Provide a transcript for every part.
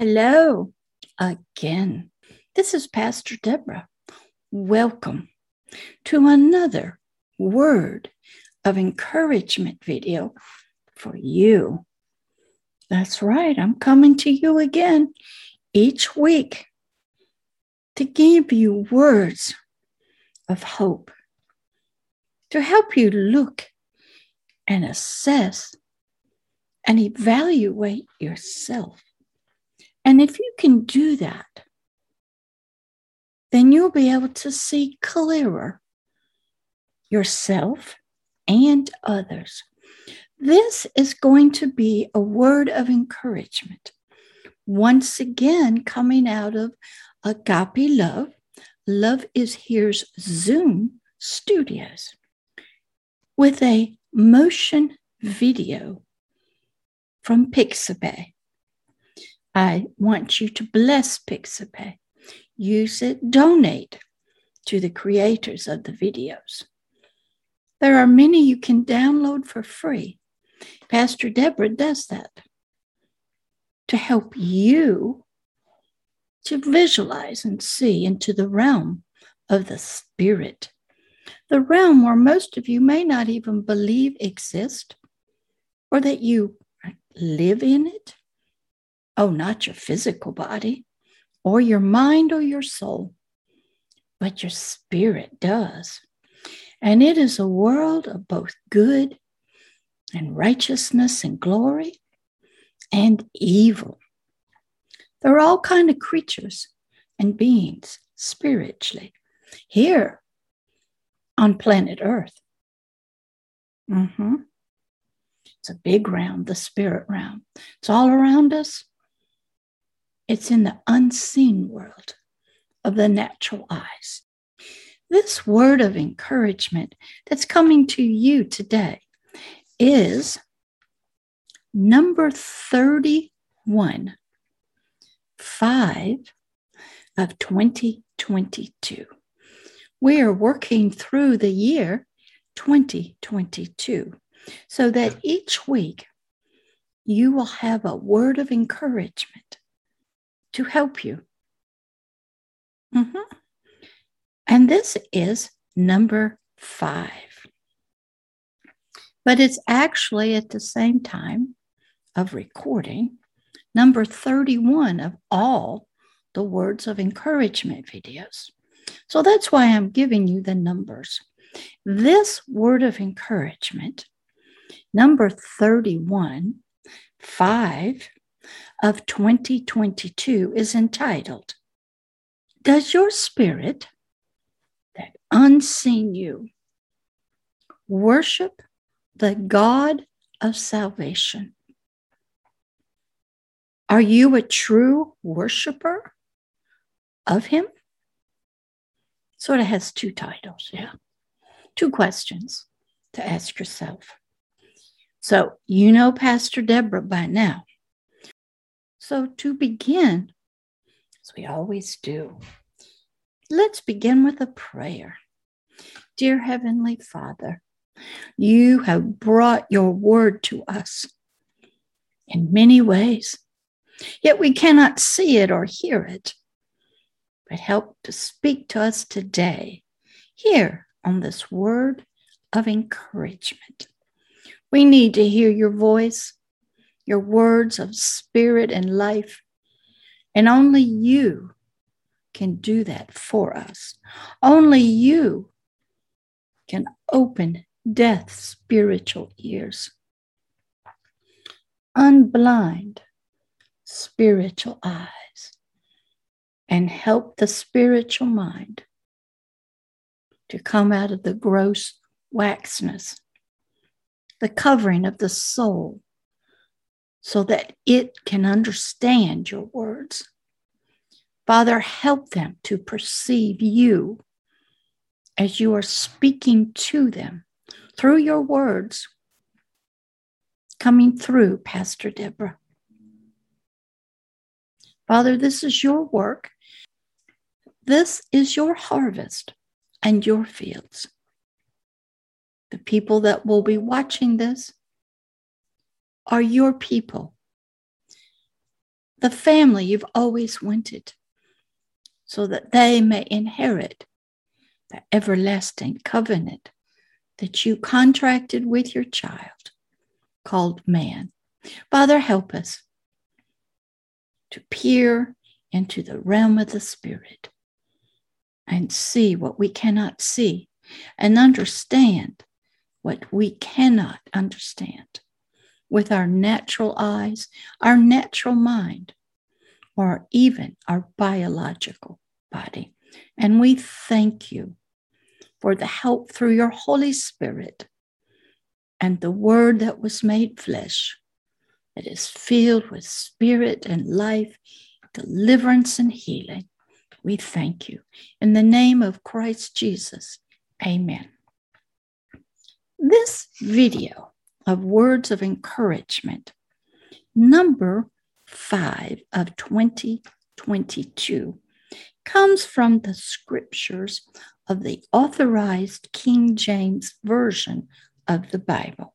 Hello again. This is Pastor Deborah. Welcome to another word of encouragement video for you. That's right, I'm coming to you again each week to give you words of hope, to help you look and assess and evaluate yourself and if you can do that, then you'll be able to see clearer yourself and others. This is going to be a word of encouragement. Once again, coming out of Agape Love, Love is Here's Zoom Studios with a motion video from Pixabay. I want you to bless Pixabay. Use it, donate to the creators of the videos. There are many you can download for free. Pastor Deborah does that to help you to visualize and see into the realm of the spirit, the realm where most of you may not even believe exists or that you live in it Oh, not your physical body or your mind or your soul, but your spirit does. And it is a world of both good and righteousness and glory and evil. There are all kind of creatures and beings spiritually here on planet Earth. Mm-hmm. It's a big round, the spirit round. It's all around us. It's in the unseen world of the natural eyes. This word of encouragement that's coming to you today is number 31, 5 of 2022. We are working through the year 2022 so that each week you will have a word of encouragement to help you. Mm-hmm. And this is number five. But it's actually at the same time of recording number 31 of all the words of encouragement videos. So that's why I'm giving you the numbers. This word of encouragement, number 31, 5 of 2022 is entitled, Does Your Spirit, that unseen you, worship the God of salvation? Are you a true worshiper of Him? Sort of has two titles, yeah. Two questions to ask yourself. So, you know Pastor Deborah by now. So, to begin, as we always do, let's begin with a prayer. Dear Heavenly Father, you have brought your word to us in many ways, yet we cannot see it or hear it. But help to speak to us today here on this word of encouragement. We need to hear your voice your words of spirit and life. And only you can do that for us. Only you can open death's spiritual ears, unblind spiritual eyes, and help the spiritual mind to come out of the gross waxness, the covering of the soul so that it can understand your words. Father, help them to perceive you as you are speaking to them through your words coming through Pastor Deborah. Father, this is your work. This is your harvest and your fields. The people that will be watching this are your people. the family you've always wanted, so that they may inherit the everlasting covenant that you contracted with your child called man. Father, help us to peer into the realm of the Spirit and see what we cannot see and understand what we cannot understand with our natural eyes, our natural mind, or even our biological body. And we thank you for the help through your Holy Spirit and the Word that was made flesh, that is filled with spirit and life, deliverance and healing. We thank you. In the name of Christ Jesus, amen. This video of words of encouragement, number five of 2022, comes from the scriptures of the authorized King James Version of the Bible.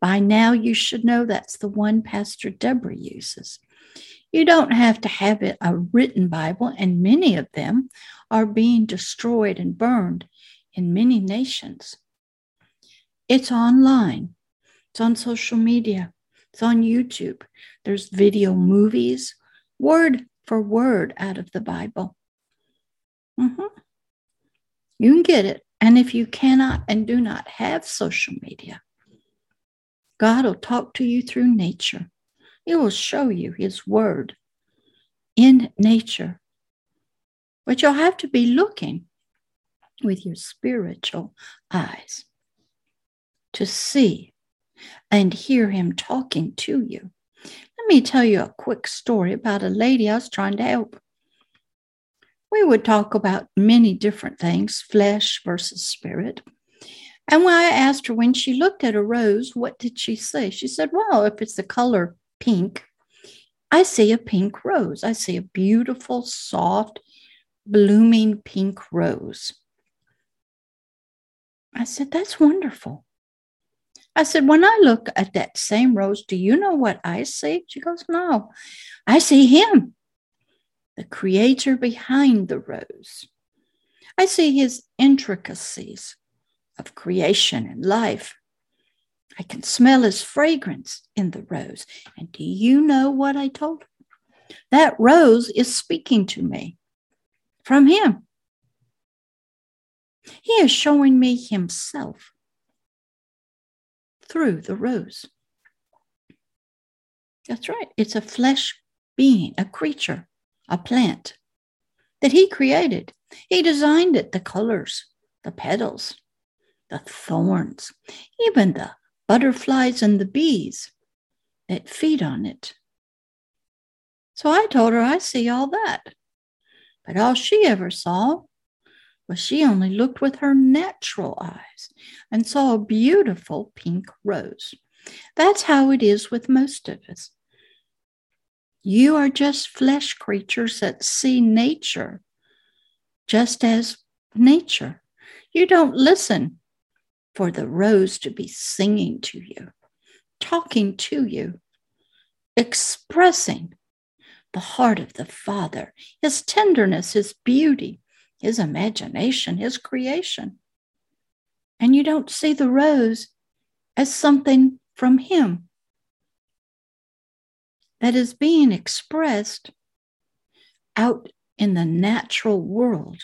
By now, you should know that's the one Pastor Deborah uses. You don't have to have it a written Bible, and many of them are being destroyed and burned in many nations. It's online, it's on social media, it's on YouTube. There's video movies, word for word out of the Bible. Mm-hmm. You can get it. And if you cannot and do not have social media, God will talk to you through nature. He will show you His word in nature. But you'll have to be looking with your spiritual eyes to see and hear Him talking to you. Let me tell you a quick story about a lady I was trying to help we would talk about many different things flesh versus spirit. And when I asked her when she looked at a rose, what did she say? She said, Well, if it's the color pink, I see a pink rose. I see a beautiful, soft, blooming pink rose. I said, That's wonderful. I said, When I look at that same rose, do you know what I see? She goes, No, I see him the creator behind the rose. I see his intricacies of creation and life. I can smell his fragrance in the rose. And do you know what I told her? That rose is speaking to me from him. He is showing me himself through the rose. That's right. It's a flesh being, a creature a plant that he created. He designed it, the colors, the petals, the thorns, even the butterflies and the bees that feed on it. So I told her I see all that. But all she ever saw was she only looked with her natural eyes and saw a beautiful pink rose. That's how it is with most of us. You are just flesh creatures that see nature just as nature. You don't listen for the rose to be singing to you, talking to you, expressing the heart of the Father, his tenderness, his beauty, his imagination, his creation. And you don't see the rose as something from him that is being expressed out in the natural world.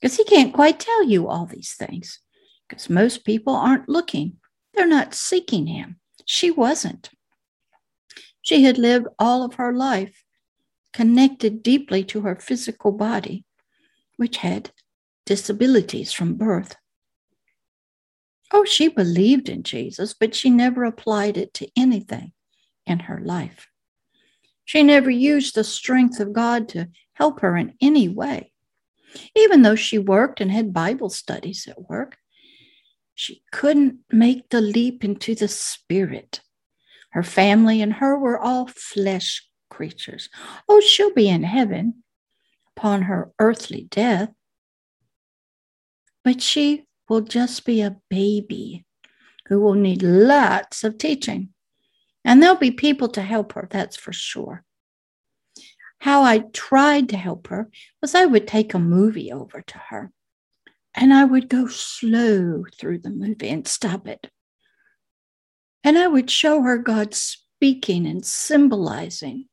Because he can't quite tell you all these things, because most people aren't looking, they're not seeking him. She wasn't. She had lived all of her life connected deeply to her physical body, which had disabilities from birth. Oh, she believed in Jesus, but she never applied it to anything in her life. She never used the strength of God to help her in any way. Even though she worked and had Bible studies at work, she couldn't make the leap into the spirit. Her family and her were all flesh creatures. Oh, she'll be in heaven upon her earthly death, but she will just be a baby who will need lots of teaching And there'll be people to help her, that's for sure. How I tried to help her was I would take a movie over to her and I would go slow through the movie and stop it. And I would show her God speaking and symbolizing.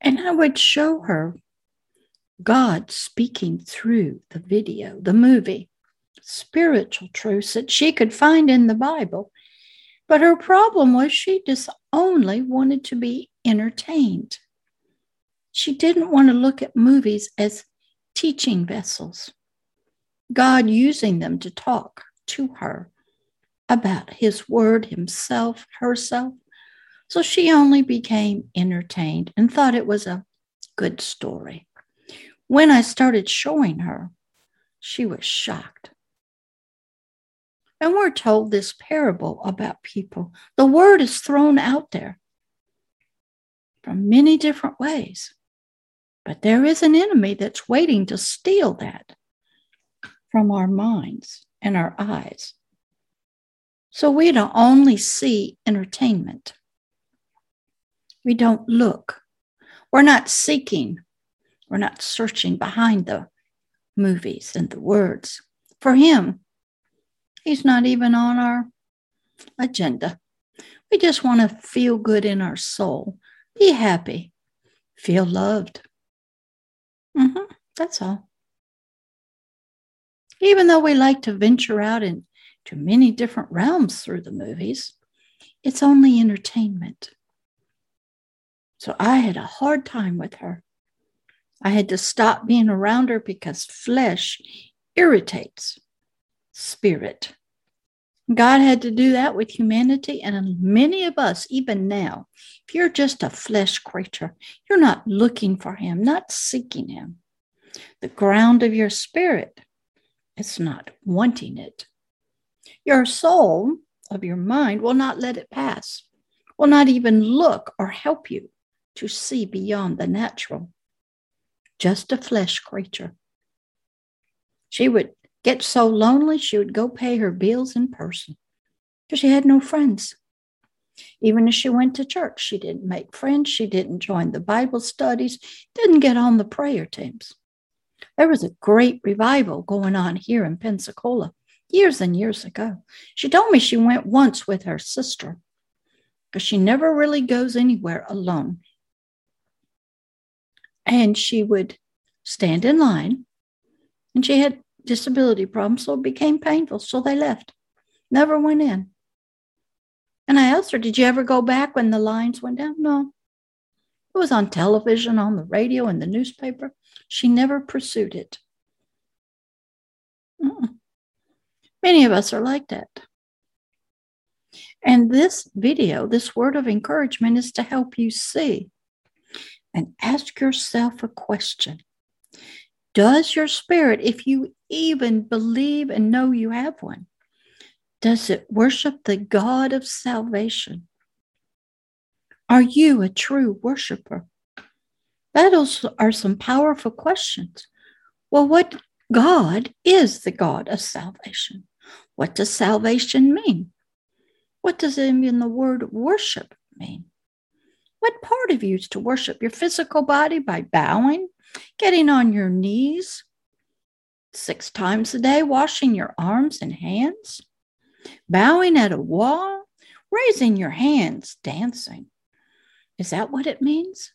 And I would show her God speaking through the video, the movie, spiritual truths that she could find in the Bible. But her problem was she just only wanted to be entertained. She didn't want to look at movies as teaching vessels, God using them to talk to her about His Word, Himself, herself. So she only became entertained and thought it was a good story. When I started showing her, she was shocked. And we're told this parable about people. The word is thrown out there from many different ways. But there is an enemy that's waiting to steal that from our minds and our eyes. So we don't only see entertainment, we don't look. We're not seeking, we're not searching behind the movies and the words. For Him, He's not even on our agenda. We just want to feel good in our soul, be happy, feel loved. Mm-hmm, that's all. Even though we like to venture out into many different realms through the movies, it's only entertainment. So I had a hard time with her. I had to stop being around her because flesh irritates spirit. God had to do that with humanity, and many of us, even now, if you're just a flesh creature, you're not looking for Him, not seeking Him. The ground of your spirit is not wanting it. Your soul of your mind will not let it pass, will not even look or help you to see beyond the natural. Just a flesh creature. She would get so lonely she would go pay her bills in person because she had no friends. Even as she went to church, she didn't make friends. She didn't join the Bible studies, didn't get on the prayer teams. There was a great revival going on here in Pensacola years and years ago. She told me she went once with her sister because she never really goes anywhere alone. And she would stand in line, and she had disability problems, so it became painful. So they left, never went in. And I asked her, Did you ever go back when the lines went down? No. It was on television, on the radio, in the newspaper. She never pursued it. Mm-mm. Many of us are like that. And this video, this word of encouragement, is to help you see and ask yourself a question does your spirit, if you even believe and know you have one, does it worship the God of salvation? Are you a true worshiper? Those are some powerful questions. Well, what God is the God of salvation? What does salvation mean? What does it even the word worship mean? What part of you is to worship your physical body by bowing, getting on your knees six times a day, washing your arms and hands, bowing at a wall, raising your hands, dancing. Is that what it means?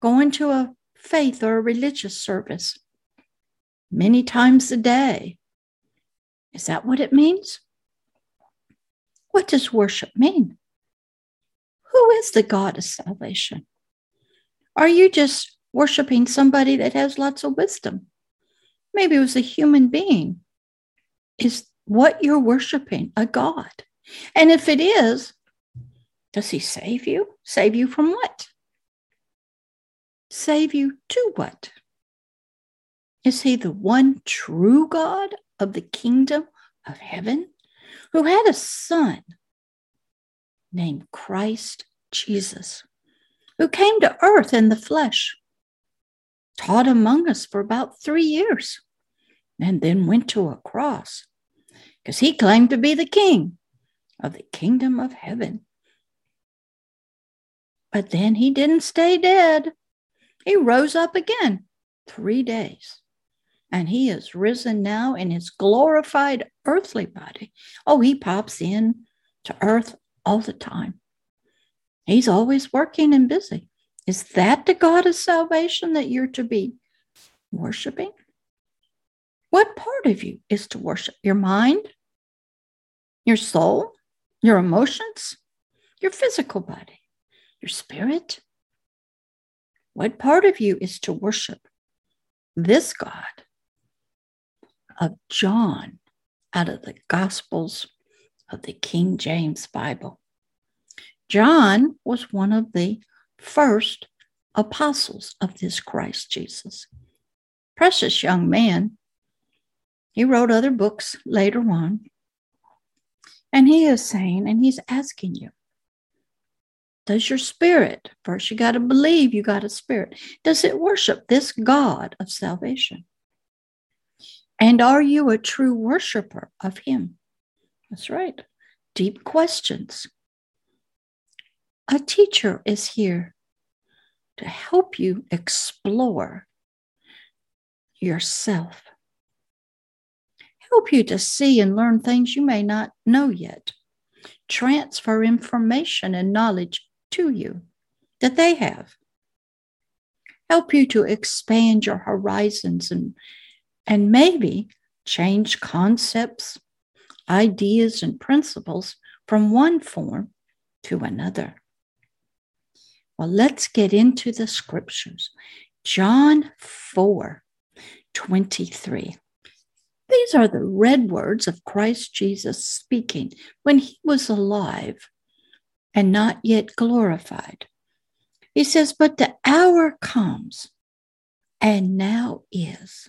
Going to a faith or a religious service many times a day. Is that what it means? What does worship mean? Who is the God of salvation? Are you just worshiping somebody that has lots of wisdom. Maybe it was a human being. Is what you're worshiping a God? And if it is, does he save you? Save you from what? Save you to what? Is he the one true God of the kingdom of heaven who had a son named Christ Jesus, who came to earth in the flesh taught among us for about three years, and then went to a cross because he claimed to be the king of the kingdom of heaven. But then he didn't stay dead. He rose up again three days. And he is risen now in his glorified earthly body. Oh, he pops in to earth all the time. He's always working and busy. Is that the God of salvation that you're to be worshiping? What part of you is to worship? Your mind, your soul, your emotions, your physical body, your spirit? What part of you is to worship this God of John out of the Gospels of the King James Bible? John was one of the first apostles of this Christ Jesus. Precious young man. He wrote other books later on. And he is saying, and he's asking you, does your spirit, first you got to believe you got a spirit, does it worship this God of salvation? And are you a true worshiper of him? That's right. Deep questions. A teacher is here to help you explore yourself, help you to see and learn things you may not know yet, transfer information and knowledge to you that they have, help you to expand your horizons and, and maybe change concepts, ideas, and principles from one form to another. Well, let's get into the scriptures. John 4 23. These are the red words of Christ Jesus speaking when he was alive and not yet glorified. He says, But the hour comes, and now is,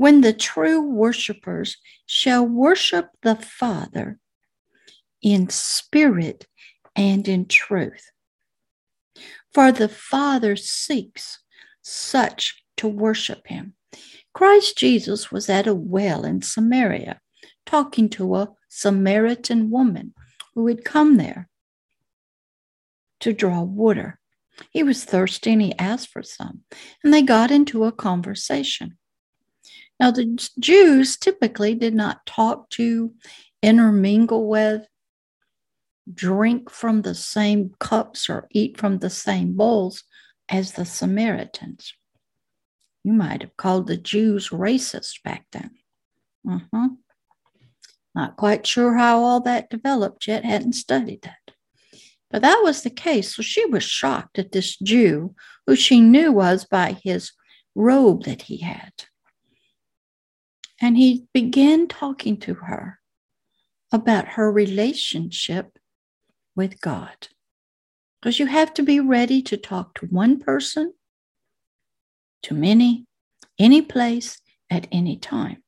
when the true worshipers shall worship the Father in spirit and in truth. For the Father seeks such to worship him. Christ Jesus was at a well in Samaria talking to a Samaritan woman who had come there to draw water. He was thirsty and he asked for some, and they got into a conversation. Now, the Jews typically did not talk to, intermingle with, drink from the same cups or eat from the same bowls as the Samaritans. You might have called the Jews racist back then. Uh-huh. Not quite sure how all that developed yet, hadn't studied that. But that was the case. So she was shocked at this Jew, who she knew was by his robe that he had. And he began talking to her about her relationship with God. Because you have to be ready to talk to one person, to many, any place, at any time.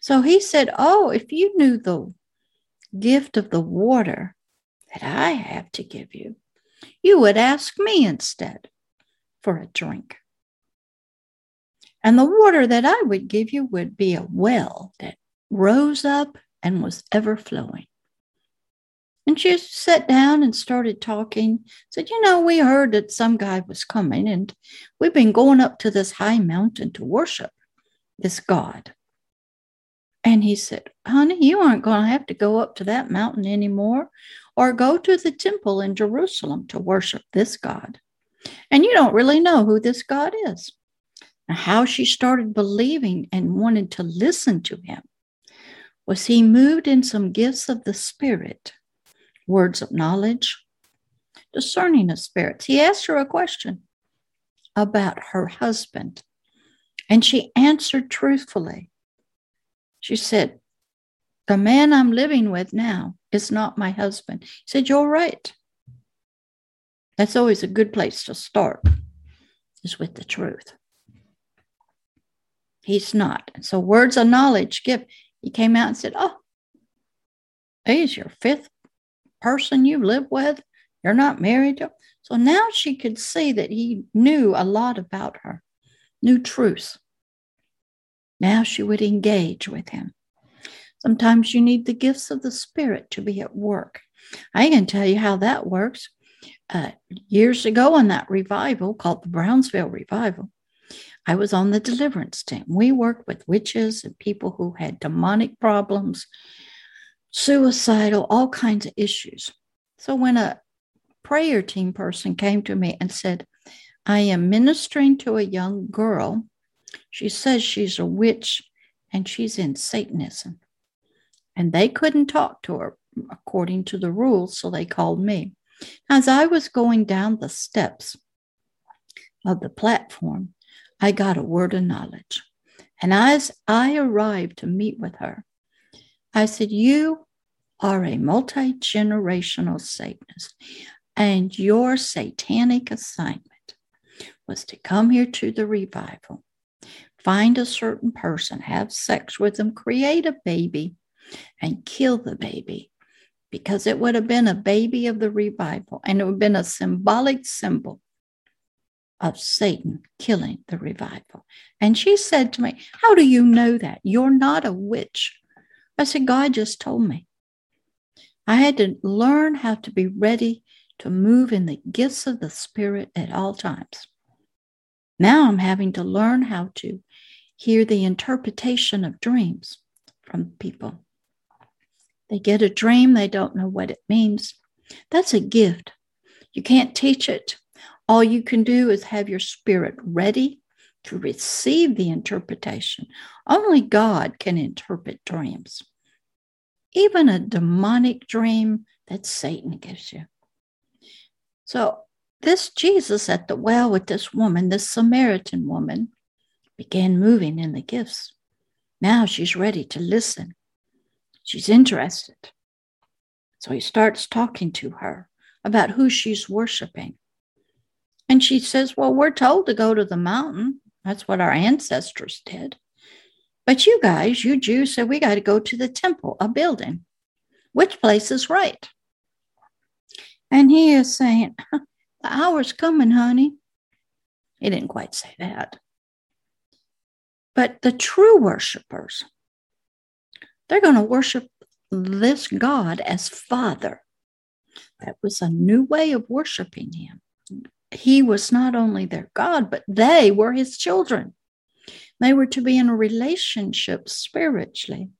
So he said, Oh, if you knew the gift of the water that I have to give you, you would ask me instead for a drink. And the water that I would give you would be a well that rose up and was ever flowing. And she sat down and started talking. Said, You know, we heard that some guy was coming, and we've been going up to this high mountain to worship this God. And he said, Honey, you aren't going to have to go up to that mountain anymore or go to the temple in Jerusalem to worship this God. And you don't really know who this God is. How she started believing and wanted to listen to him was he moved in some gifts of the Spirit words of knowledge, discerning of spirits. He asked her a question about her husband, and she answered truthfully. She said, The man I'm living with now is not my husband. He said, You're right. That's always a good place to start, is with the truth. He's not. So, words of knowledge give. He came out and said, Oh, he's your fifth person you live with, you're not married to. So now she could see that he knew a lot about her, knew truths. Now she would engage with him. Sometimes you need the gifts of the Spirit to be at work. I can tell you how that works. uh, years ago in that revival called the Brownsville Revival, I was on the deliverance team. We worked with witches and people who had demonic problems, suicidal, all kinds of issues. So when a prayer team person came to me and said, I am ministering to a young girl. She says she's a witch and she's in Satanism. And they couldn't talk to her according to the rules, so they called me. As I was going down the steps of the platform, I got a word of knowledge. And as I arrived to meet with her, I said, You are a multi generational Satanist, and your satanic assignment was to come here to the revival, find a certain person, have sex with them, create a baby, and kill the baby because it would have been a baby of the revival and it would have been a symbolic symbol of Satan killing the revival. And she said to me, How do you know that? You're not a witch. I said, God just told me. I had to learn how to be ready to move in the gifts of the Spirit at all times. Now I'm having to learn how to hear the interpretation of dreams from people. They get a dream, they don't know what it means. That's a gift. You can't teach it. All you can do is have your spirit ready to receive the interpretation. Only God can interpret dreams, even a demonic dream that Satan gives you. So, this Jesus at the well with this woman, this Samaritan woman, began moving in the gifts. Now she's ready to listen. She's interested. So he starts talking to her about who she's worshiping. And she says, Well, we're told to go to the mountain. That's what our ancestors did. But you guys, you Jews, said we got to go to the temple, a building. Which place is right? And he is saying, The hour's coming, honey. He didn't quite say that. But the true worshipers, they're going to worship this God as Father. That was a new way of worshiping him he was not only their God, but they were his children. They were to be in a relationship spiritually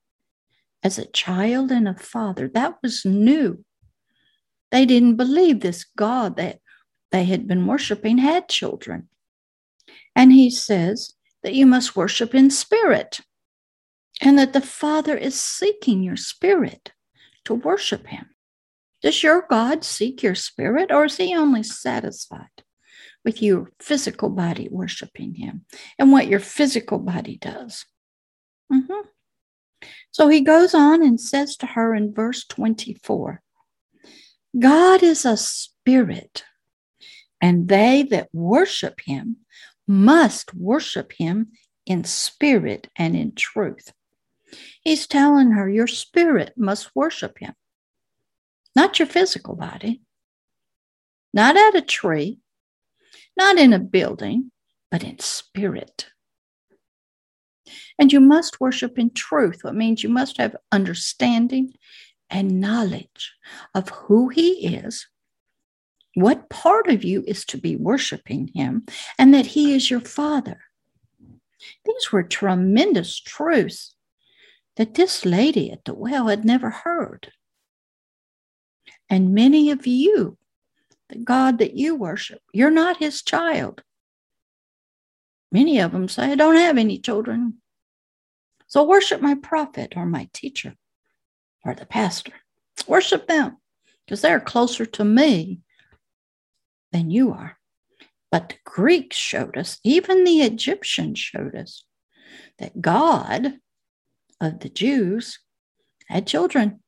as a child and a father. That was new. They didn't believe this God that they had been worshiping had children. And he says that you must worship in spirit and that the Father is seeking your spirit to worship him. Does your God seek your spirit, or is he only satisfied with your physical body worshiping him and what your physical body does? Mm-hmm. So he goes on and says to her in verse 24 God is a spirit, and they that worship him must worship him in spirit and in truth. He's telling her, Your spirit must worship him not your physical body, not at a tree, not in a building, but in spirit. And you must worship in truth, What means you must have understanding and knowledge of who He is, what part of you is to be worshiping Him, and that He is your Father. These were tremendous truths that this lady at the well had never heard. And many of you, God that you worship, you're not his child. Many of them say, I don't have any children. So worship my prophet or my teacher or the pastor. Worship them because they're closer to me than you are. But the Greeks showed us, even the Egyptians showed us, that God of the Jews had children.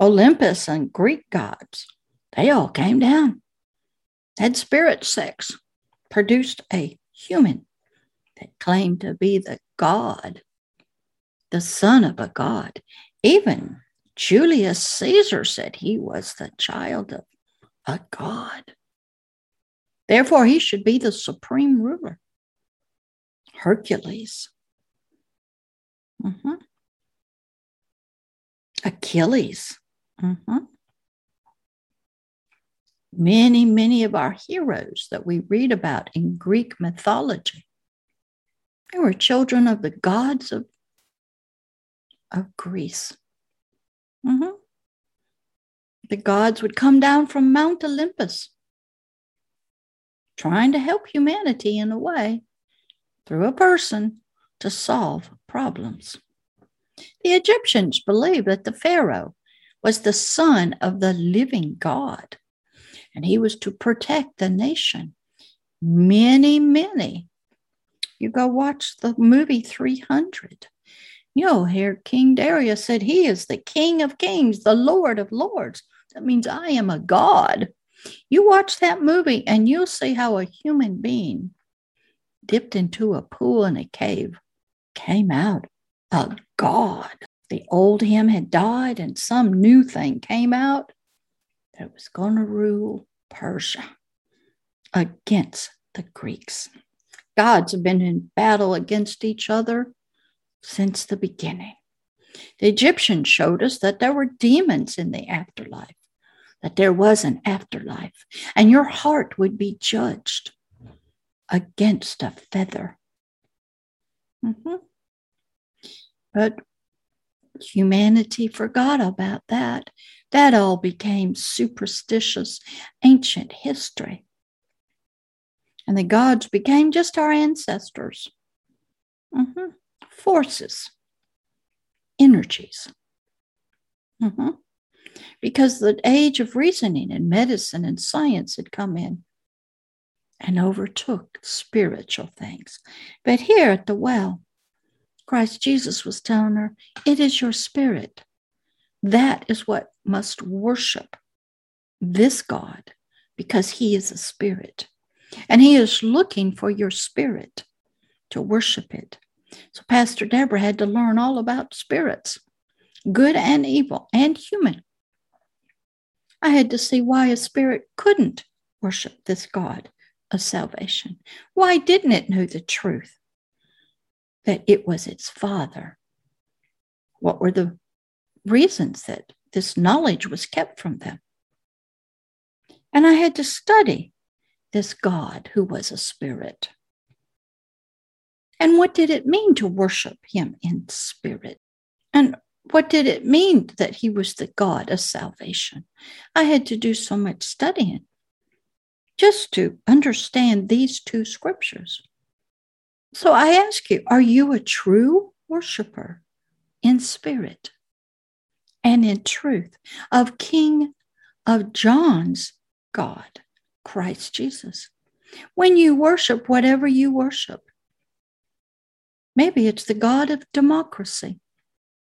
Olympus and Greek gods, they all came down, had spirit sex, produced a human that claimed to be the God, the son of a God. Even Julius Caesar said he was the child of a God. Therefore, he should be the supreme ruler. Hercules. Mm-hmm. Achilles. Mm-hmm. Many, many of our heroes that we read about in Greek mythology, they were children of the gods of, of Greece. Mm-hmm. The gods would come down from Mount Olympus, trying to help humanity in a way through a person to solve problems. The Egyptians believed that the Pharaoh was the son of the living God, and he was to protect the nation. Many, many. You go watch the movie 300. You'll hear King Darius said, He is the King of kings, the Lord of lords. That means I am a God. You watch that movie and you'll see how a human being dipped into a pool in a cave came out a God. The old him had died and some new thing came out that was going to rule Persia against the Greeks. Gods have been in battle against each other since the beginning. The Egyptians showed us that there were demons in the afterlife, that there was an afterlife, and your heart would be judged against a feather. Mm-hmm. But humanity forgot about that. That all became superstitious ancient history. And the gods became just our ancestors. Mm-hmm. Forces, energies. Mm-hmm. Because the age of reasoning and medicine and science had come in and overtook spiritual things. But here at the well, Christ Jesus was telling her, It is your spirit. That is what must worship this God because he is a spirit. And he is looking for your spirit to worship it. So Pastor Deborah had to learn all about spirits, good and evil and human. I had to see why a spirit couldn't worship this God of salvation. Why didn't it know the truth? That it was its father. What were the reasons that this knowledge was kept from them? And I had to study this God who was a spirit. And what did it mean to worship him in spirit? And what did it mean that he was the God of salvation? I had to do so much studying just to understand these two scriptures. So I ask you, are you a true worshiper in spirit and in truth of King of John's God, Christ Jesus? When you worship whatever you worship, maybe it's the God of democracy,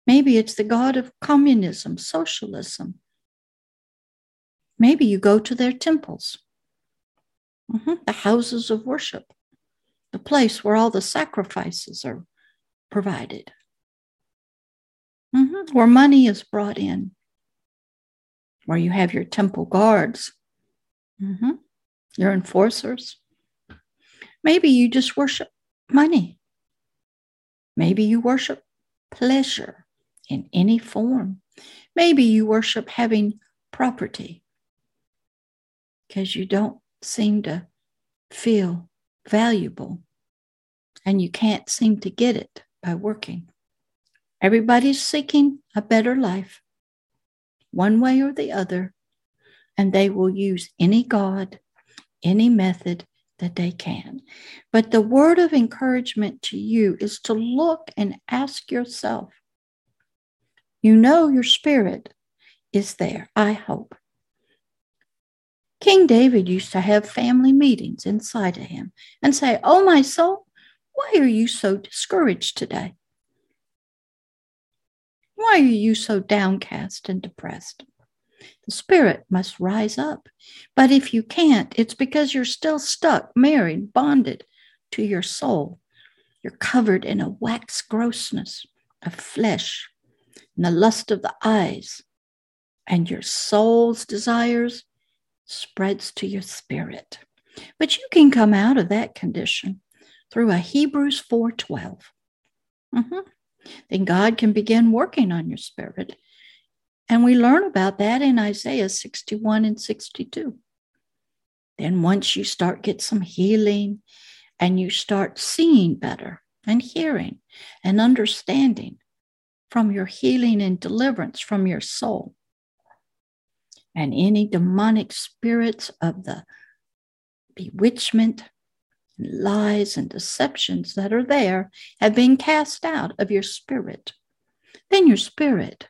maybe it's the God of communism, socialism. Maybe you go to their temples, mm-hmm, the houses of worship the place where all the sacrifices are provided, mm-hmm. where money is brought in, where you have your temple guards, mm-hmm. your enforcers. Maybe you just worship money. Maybe you worship pleasure in any form. Maybe you worship having property because you don't seem to feel valuable and you can't seem to get it by working. Everybody's seeking a better life, one way or the other, and they will use any God, any method that they can. But the word of encouragement to you is to look and ask yourself. You know your spirit is there, I hope. King David used to have family meetings inside of him and say, Oh, my soul, why are you so discouraged today? Why are you so downcast and depressed? The spirit must rise up. But if you can't, it's because you're still stuck, married, bonded to your soul. You're covered in a wax grossness of flesh and the lust of the eyes, and your soul's desires spreads to your spirit. But you can come out of that condition through a Hebrews 4:12. Mm-hmm. Then God can begin working on your spirit. And we learn about that in Isaiah 61 and 62. Then once you start get some healing and you start seeing better and hearing and understanding from your healing and deliverance from your soul. And any demonic spirits of the bewitchment, lies, and deceptions that are there have been cast out of your spirit. Then your spirit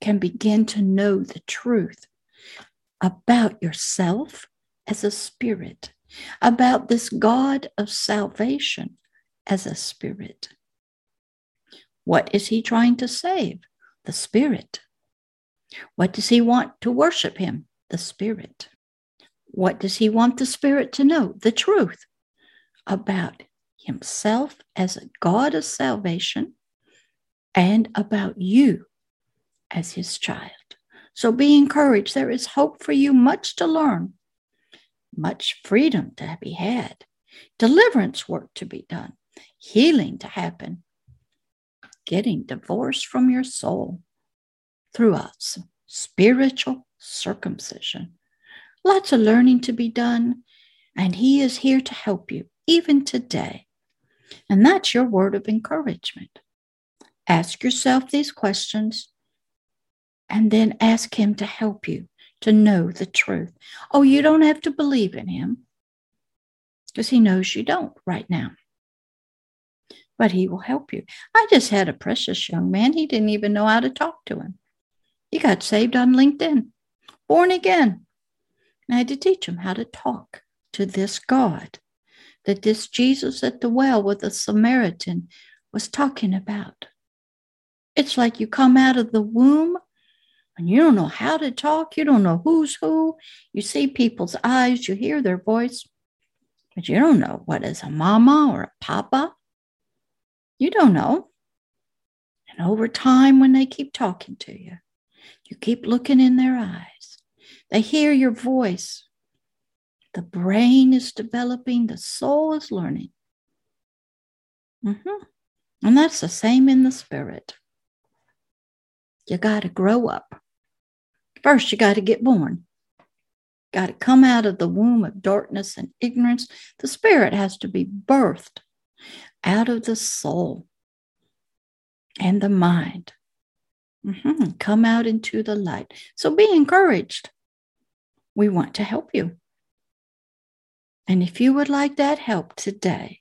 can begin to know the truth about yourself as a spirit, about this God of salvation as a spirit. What is he trying to save? The spirit. What does he want to worship him? The spirit. What does he want the spirit to know? The truth about himself as a God of salvation and about you as his child. So be encouraged. There is hope for you, much to learn, much freedom to be had, deliverance work to be done, healing to happen, getting divorced from your soul through a spiritual circumcision. Lots of learning to be done, and He is here to help you, even today. And that's your word of encouragement. Ask yourself these questions and then ask Him to help you to know the truth. Oh, you don't have to believe in Him because He knows you don't right now. But He will help you. I just had a precious young man. He didn't even know how to talk to Him. He got saved on LinkedIn, born again. And I had to teach them how to talk to this God that this Jesus at the well with the Samaritan was talking about. It's like you come out of the womb and you don't know how to talk. You don't know who's who. You see people's eyes, you hear their voice, but you don't know what is a mama or a papa. You don't know. And over time, when they keep talking to you, you keep looking in their eyes, they hear your voice. The brain is developing, the soul is learning. Mm-hmm. And that's the same in the spirit. You got to grow up. First, you got to get born. Got to come out of the womb of darkness and ignorance. The spirit has to be birthed out of the soul and the mind. Mm-hmm. Come out into the light. So be encouraged. We want to help you. And if you would like that help today,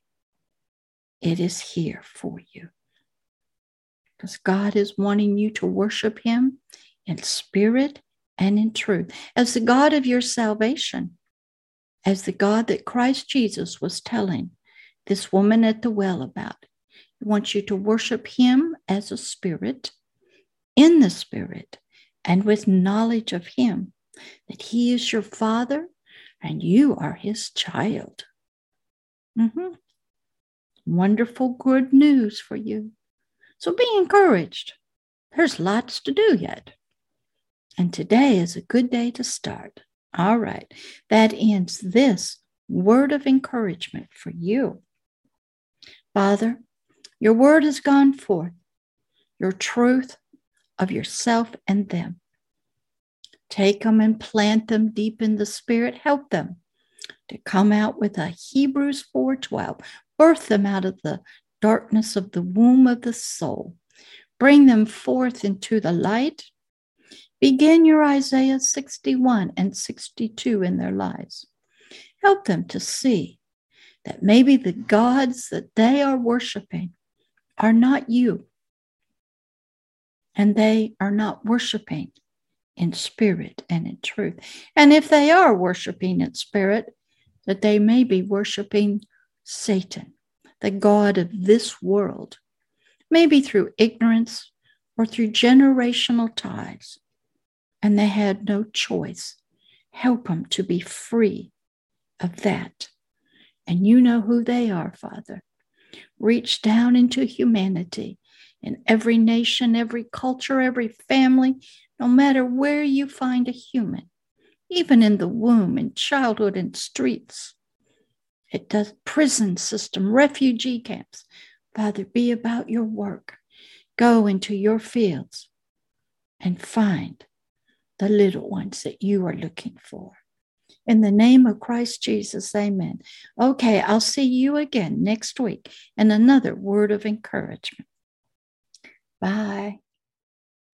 it is here for you because God is wanting you to worship Him in spirit and in truth as the God of your salvation, as the God that Christ Jesus was telling this woman at the well about. He wants you to worship Him as a spirit, in the spirit, and with knowledge of Him, that He is your Father and you are His child. Mm-hmm. Wonderful good news for you. So be encouraged. There's lots to do yet. And today is a good day to start. All right. That ends this word of encouragement for you. Father, your word has gone forth, your truth of yourself and them. Take them and plant them deep in the spirit. Help them to come out with a Hebrews 4:12. Birth them out of the darkness of the womb of the soul. Bring them forth into the light. Begin your Isaiah 61 and 62 in their lives. Help them to see that maybe the gods that they are worshiping are not you, and they are not worshiping in spirit and in truth. And if they are worshiping in spirit, that they may be worshiping Satan the God of this world, maybe through ignorance or through generational ties, and they had no choice. Help them to be free of that. And you know who they are, Father. Reach down into humanity in every nation, every culture, every family, no matter where you find a human, even in the womb, in childhood, in streets it does prison system, refugee camps. Father, be about your work. Go into your fields and find the little ones that you are looking for. In the name of Christ Jesus, amen. Okay, I'll see you again next week in another word of encouragement. Bye.